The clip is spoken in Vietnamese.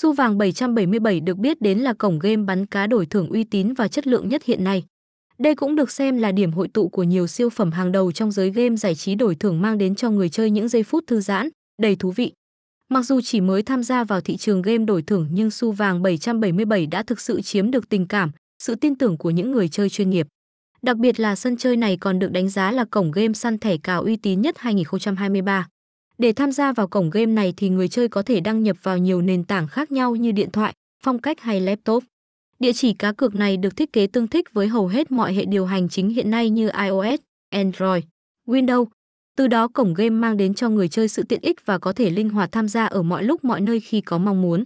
Su vàng 777 được biết đến là cổng game bắn cá đổi thưởng uy tín và chất lượng nhất hiện nay. Đây cũng được xem là điểm hội tụ của nhiều siêu phẩm hàng đầu trong giới game giải trí đổi thưởng mang đến cho người chơi những giây phút thư giãn, đầy thú vị. Mặc dù chỉ mới tham gia vào thị trường game đổi thưởng nhưng Su vàng 777 đã thực sự chiếm được tình cảm, sự tin tưởng của những người chơi chuyên nghiệp. Đặc biệt là sân chơi này còn được đánh giá là cổng game săn thẻ cào uy tín nhất 2023. Để tham gia vào cổng game này thì người chơi có thể đăng nhập vào nhiều nền tảng khác nhau như điện thoại, phong cách hay laptop. Địa chỉ cá cược này được thiết kế tương thích với hầu hết mọi hệ điều hành chính hiện nay như iOS, Android, Windows. Từ đó cổng game mang đến cho người chơi sự tiện ích và có thể linh hoạt tham gia ở mọi lúc mọi nơi khi có mong muốn.